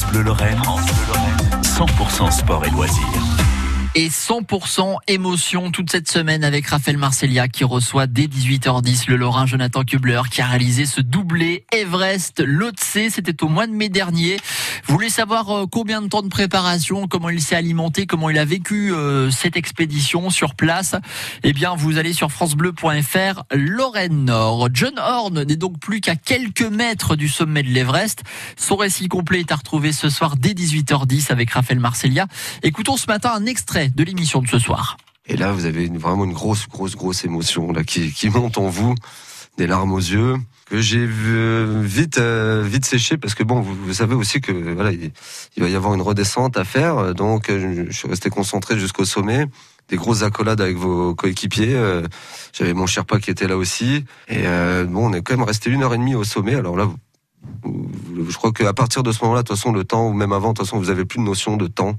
France Bleu Lorraine, 100% sport et loisirs et 100% émotion toute cette semaine avec Raphaël Marcellia qui reçoit dès 18h10 le Lorrain Jonathan Kubler qui a réalisé ce doublé Everest Lhotse. C'était au mois de mai dernier. Vous voulez savoir euh, combien de temps de préparation, comment il s'est alimenté, comment il a vécu euh, cette expédition sur place? Eh bien, vous allez sur francebleu.fr Lorraine Nord. John Horn n'est donc plus qu'à quelques mètres du sommet de l'Everest. Son récit complet est à retrouver ce soir dès 18h10 avec Raphaël Marcellia. Écoutons ce matin un extrait de l'émission de ce soir. Et là, vous avez vraiment une grosse, grosse, grosse émotion là qui, qui monte en vous, des larmes aux yeux que j'ai vite euh, vite séché parce que bon vous, savez aussi que voilà il, va y avoir une redescente à faire donc je, suis resté concentré jusqu'au sommet. Des grosses accolades avec vos coéquipiers euh, j'avais mon Sherpa qui était là aussi. Et euh, bon on est quand même resté une heure et demie au sommet. Alors là je crois qu'à partir de ce moment-là de toute façon le temps ou même avant de toute façon vous avez plus de notion de temps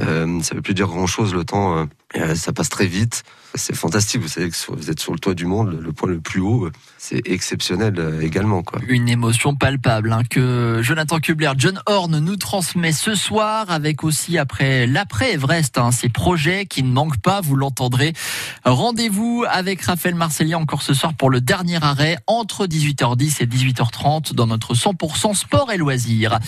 euh, ça veut plus dire grand chose le temps. Euh, euh, ça passe très vite. C'est fantastique. Vous savez que vous êtes sur le toit du monde, le point le plus haut. C'est exceptionnel également. Quoi. Une émotion palpable hein, que Jonathan Kubler, John Horn nous transmet ce soir avec aussi après l'après Everest, hein, ces projets qui ne manquent pas. Vous l'entendrez. Rendez-vous avec Raphaël Marcellia encore ce soir pour le dernier arrêt entre 18h10 et 18h30 dans notre 100% sport et loisirs.